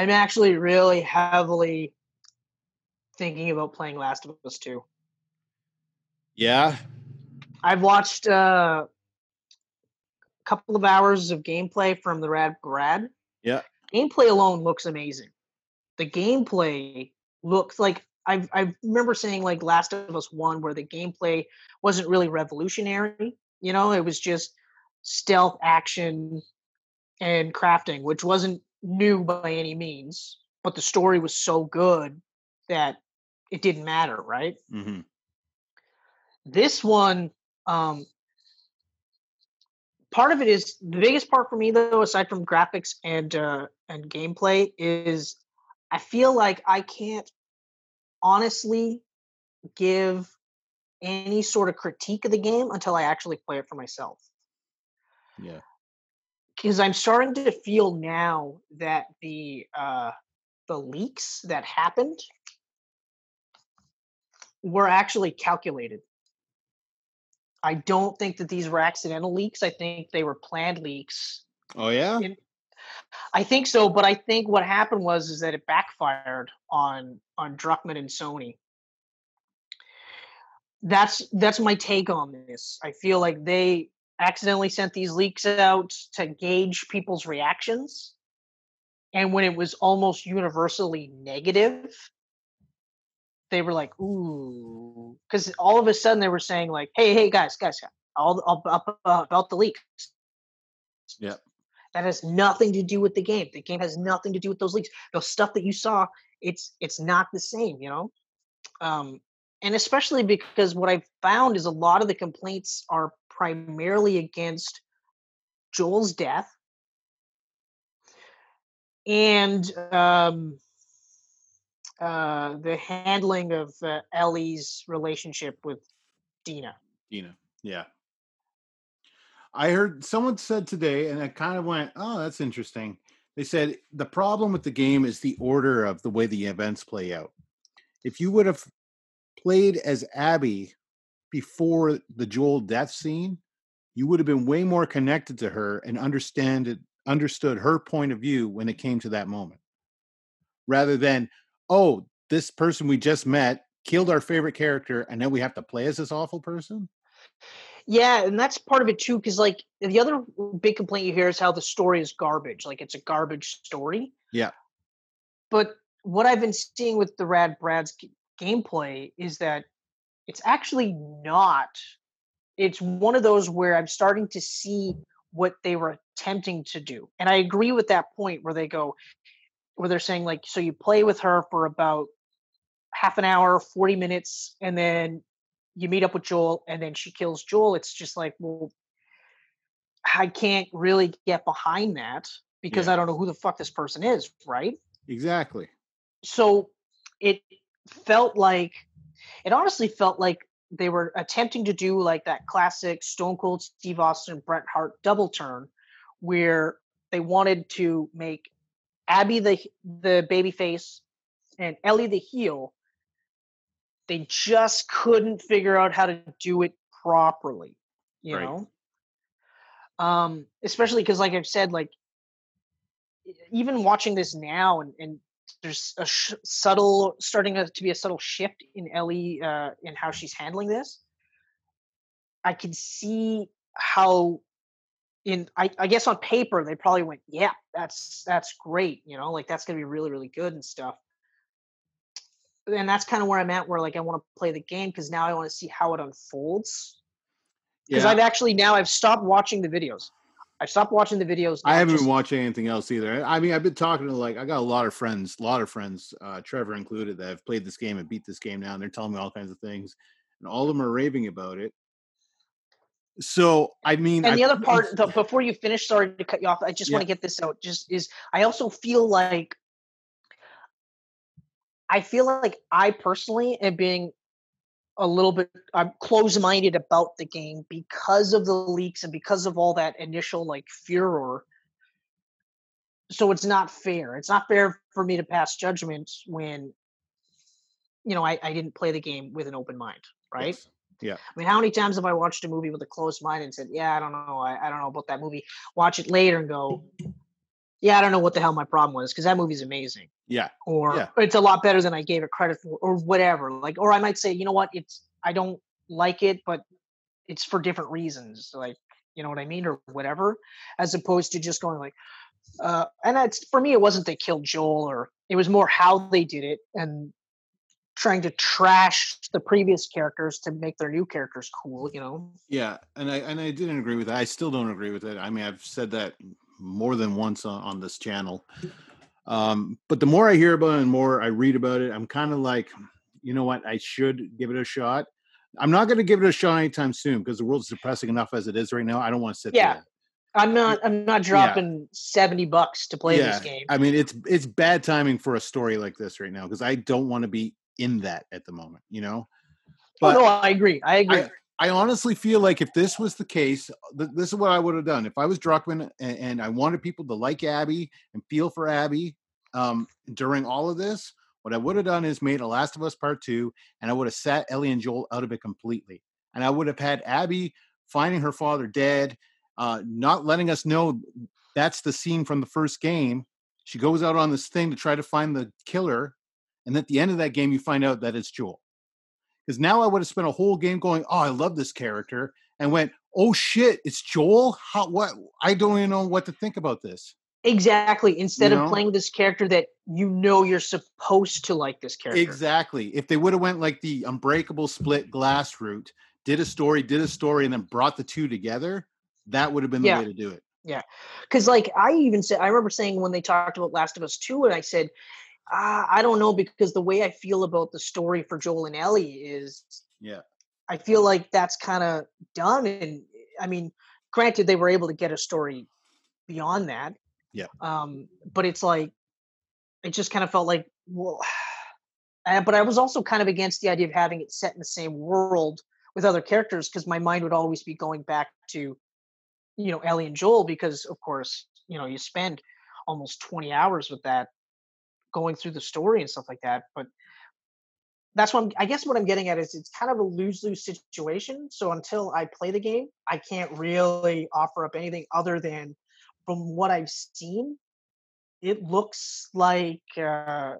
I'm actually really heavily thinking about playing Last of Us 2. Yeah. I've watched uh, a couple of hours of gameplay from the Rad Brad. Yeah. Gameplay alone looks amazing. The gameplay looks like I I remember saying like Last of Us 1 where the gameplay wasn't really revolutionary, you know, it was just stealth action and crafting, which wasn't new by any means, but the story was so good that it didn't matter, right? Mm-hmm. This one, um, part of it is the biggest part for me though, aside from graphics and uh, and gameplay, is I feel like I can't honestly give any sort of critique of the game until I actually play it for myself. Yeah. Because I'm starting to feel now that the uh, the leaks that happened were actually calculated. I don't think that these were accidental leaks. I think they were planned leaks. Oh yeah. In- I think so, but I think what happened was is that it backfired on on Druckmann and Sony. That's that's my take on this. I feel like they accidentally sent these leaks out to gauge people's reactions. And when it was almost universally negative, they were like, ooh, because all of a sudden they were saying like, hey, hey, guys, guys, all, all about, about the leaks. Yeah. That has nothing to do with the game. The game has nothing to do with those leaks. The stuff that you saw, it's it's not the same, you know. Um, and especially because what I've found is a lot of the complaints are primarily against Joel's death and um, uh, the handling of uh, Ellie's relationship with Dina. Dina. Yeah. I heard someone said today, and I kind of went, oh, that's interesting. They said the problem with the game is the order of the way the events play out. If you would have played as Abby before the Joel death scene, you would have been way more connected to her and understand it, understood her point of view when it came to that moment. Rather than, oh, this person we just met killed our favorite character and then we have to play as this awful person. Yeah, and that's part of it too, because like the other big complaint you hear is how the story is garbage. Like it's a garbage story. Yeah. But what I've been seeing with the Rad Brad's g- gameplay is that it's actually not. It's one of those where I'm starting to see what they were attempting to do. And I agree with that point where they go, where they're saying, like, so you play with her for about half an hour, 40 minutes, and then you meet up with Joel and then she kills Joel. It's just like, well, I can't really get behind that because Yeah. I don't know who the fuck this person is, right? Exactly. so it felt like it honestly felt like they were attempting to do like that classic Stone Cold Steve Austin Bret Hart double turn where they wanted to make Abby the the baby face and Ellie the heel they just couldn't figure out how to do it properly you Right. know um especially because like i've said like even watching this now and, and there's a sh- subtle starting to to be a subtle shift in ellie uh in how she's handling this i can see how in I, I guess on paper they probably went yeah that's that's great you know like that's gonna be really really good and stuff and that's kind of where i'm at where like i want to play the game because now i want to see how it unfolds because Yeah. I've actually now I've stopped watching the videos. I've stopped watching the videos. I haven't just- been watching anything else either. I mean, I've been talking to like I got a lot of friends, a lot of friends, uh, Trevor included, that have played this game and beat this game now, and they're telling me all kinds of things, and all of them are raving about it. So I mean, And I- the other part, the, before you finish, sorry to cut you off. I just want to get this out. Just is I also feel like I feel like I personally am being a little bit I'm close-minded about the game because of the leaks and because of all that initial like furor. So it's not fair. It's not fair for me to pass judgment when you know I, I didn't play the game with an open mind, right? Yes. Yeah. I mean, how many times have I watched a movie with a closed mind and said, "Yeah, I don't know, I, I don't know about that movie." Watch it later and go, yeah, I don't know what the hell my problem was because that movie's amazing. Yeah. Or Yeah. it's a lot better than I gave it credit for, or whatever. Like, or I might say, you know what, it's I don't like it, but it's for different reasons. Like, you know what I mean, or whatever, as opposed to just going like, uh, and that's for me, it wasn't they killed Joel, or it was more how they did it and trying to trash the previous characters to make their new characters cool. You know? Yeah, and I and I didn't agree with that. I still don't agree with it. I mean, I've said that more than once on, on this channel. Um, but the more I hear about it and more I read about it, I'm kind of like, you know what? I should give it a shot. I'm not going to give it a shot anytime soon because the world's depressing enough as it is right now. I don't want to sit Yeah, there. I'm not. I'm not dropping seventy bucks to play this game. I mean, it's it's bad timing for a story like this right now because I don't want to be in that at the moment. You know, oh, no, I agree. I agree. I, I honestly feel like if this was the case, th- this is what I would have done. If I was Druckmann and, and I wanted people to like Abby and feel for Abby um, during all of this, what I would have done is made a Last of Us Part Two, and I would have sat Ellie and Joel out of it completely, and I would have had Abby finding her father dead, uh, not letting us know that's the scene from the first game. She goes out on this thing to try to find the killer, and at the end of that game, you find out that it's Joel because now I would have spent a whole game going, "Oh, I love this character," and went, "Oh shit, it's Joel." How what? I don't even know what to think about this. exactly. Instead You of playing this character that you know you're supposed to like this character. Exactly. If they would have went like the Unbreakable split glass route, did a story, did a story, and then brought the two together, that would have been the Yeah. way to do it. Yeah. Because, like, I even said, I remember saying when they talked about Last of Us 2, and I said, ah, I don't know, because the way I feel about the story for Joel and Ellie is Yeah. I feel like that's kind of done. And I mean, granted, they were able to get a story beyond that. Yeah. Um, but it's like, it just kind of felt like, well, uh, but I was also kind of against the idea of having it set in the same world with other characters because my mind would always be going back to, you know, Ellie and Joel because, of course, you know, you spend almost 20 hours with that going through the story and stuff like that. But that's what I'm, I guess what I'm getting at is it's kind of a lose lose situation. So until I play the game, I can't really offer up anything other than from what I've seen, it looks like uh,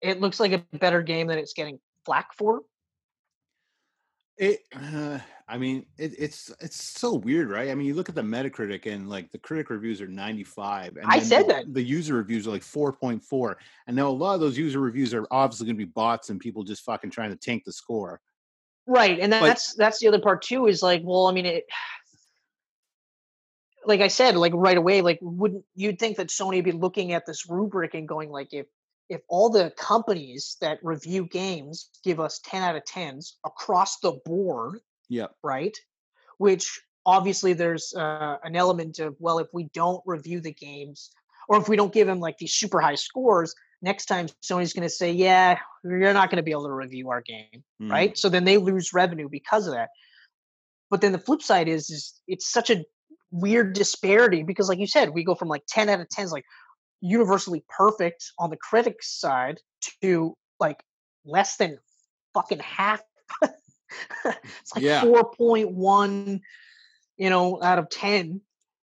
it looks like a better game than it's getting flack for. It, uh, I mean, it, it's it's so weird, right? I mean, you look at the Metacritic and like the critic reviews are 95, and I said the, that. the user reviews are like 4.4, and now a lot of those user reviews are obviously going to be bots and people just fucking trying to tank the score. Right, and But- that's that's the other part too. Is like, well, I mean, it. Like I said, like right away, like wouldn't you'd think that Sony would be looking at this rubric and going like, if if all the companies that review games give us ten out of tens across the board, Yep. right? Which obviously there's uh, an element of well, if we don't review the games or if we don't give them like these super high scores, next time Sony's going to say, yeah, you're not going to be able to review our game Mhm. right? So then they lose revenue because of that. But then the flip side is, is it's such a weird disparity because, like you said, we go from like ten out of ten is like universally perfect on the critics side to like less than fucking half. it's like Yeah. four point one, you know, out of ten.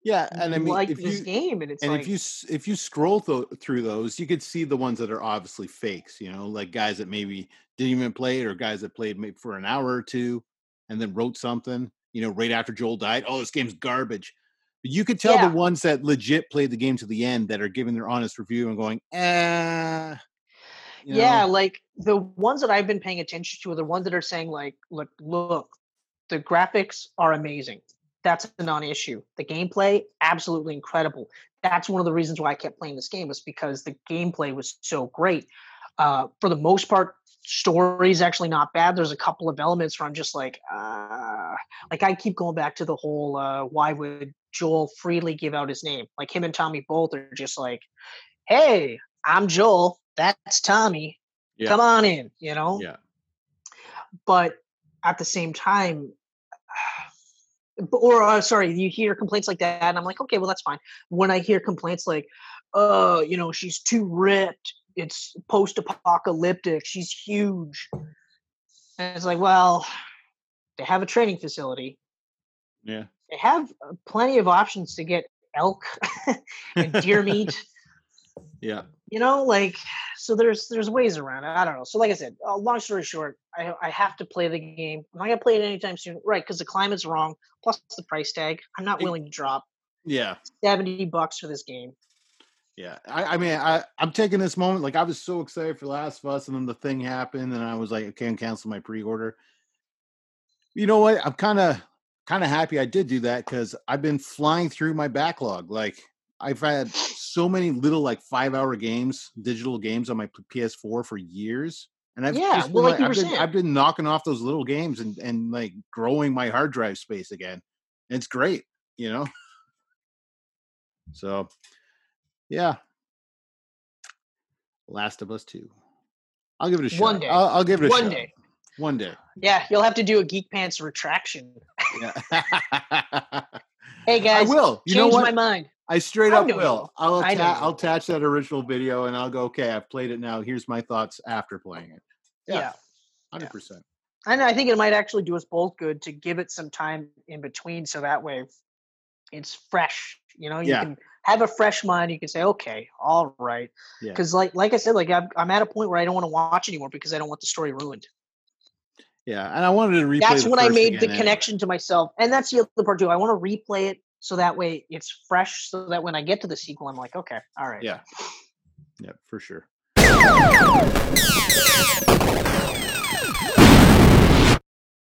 Yeah, and I mean, like if this you game, and it's and like if you if you scroll th- through those, you could see the ones that are obviously fakes. You know, like guys that maybe didn't even play it, or guys that played maybe for an hour or two, and then wrote something. You know, right after Joel died, oh, this game's garbage. But you could tell Yeah. the ones that legit played the game to the end that are giving their honest review and going, eh. You yeah, like the ones that I've been paying attention to are the ones that are saying like, look, look, the graphics are amazing. That's a non-issue. The gameplay, absolutely incredible. That's one of the reasons why I kept playing this game was because the gameplay was so great. Uh, for the most part, story's actually not bad. There's a couple of elements where I'm just like, uh, like I keep going back to the whole uh, why would Joel freely give out his name? Like him and Tommy both are just like, hey, I'm Joel. That's Tommy. Yeah. Come on in, you know? yeah, But at the same time, or uh, sorry, you hear complaints like that, and I'm like, okay, well, that's fine. When I hear complaints like, uh, you know, she's too ripped, it's post apocalyptic, she's huge. And it's like, well, they have a training facility. yeah, They have uh, plenty of options to get elk and deer meat. Yeah. You know, like so there's there's ways around it. I don't know. So like I said, uh, long story short, I I have to play the game. I'm not gonna play it anytime soon, right? Because the climate's wrong. Plus the price tag. I'm not willing to drop Yeah. seventy bucks for this game. Yeah, I, I mean, I, I'm taking this moment. Like, I was so excited for Last of Us, and then the thing happened, and I was like, okay, I can't cancel my pre-order. You know what? I'm kind of, kind of happy I did do that because I've been flying through my backlog. Like, I've had so many little like five-hour games, digital games on my PS4 for years, and I've Yeah, just well, been, like I've, been. I've been knocking off those little games and and like growing my hard drive space again. And it's great, you know. So, yeah. Last of Us Two. I'll give it a shot. One day. I'll, I'll give it a One shot. day. One day. Yeah, you'll have to do a Geek Pants retraction. Yeah. Hey guys, I will. You know change what? my mind. I straight I up will. I'll atta- I'll attach that original video and I'll go. Okay, I've played it now. Here's my thoughts after playing it. Yeah. Yeah, hundred percent. And I think it might actually do us both good to give it some time in between so that way it's fresh. You know, you Yeah. can have a fresh mind. You can say, okay, all right. Yeah. Because like like I said, like I'm, I'm at a point where I don't want to watch anymore because I don't want the story ruined. Yeah, and I wanted to replay. That's when I made the anyway. connection to myself. And that's the other part too. I want to replay it so that way it's fresh so that when I get to the sequel, I'm like, okay, all right. Yeah. Yeah, for sure.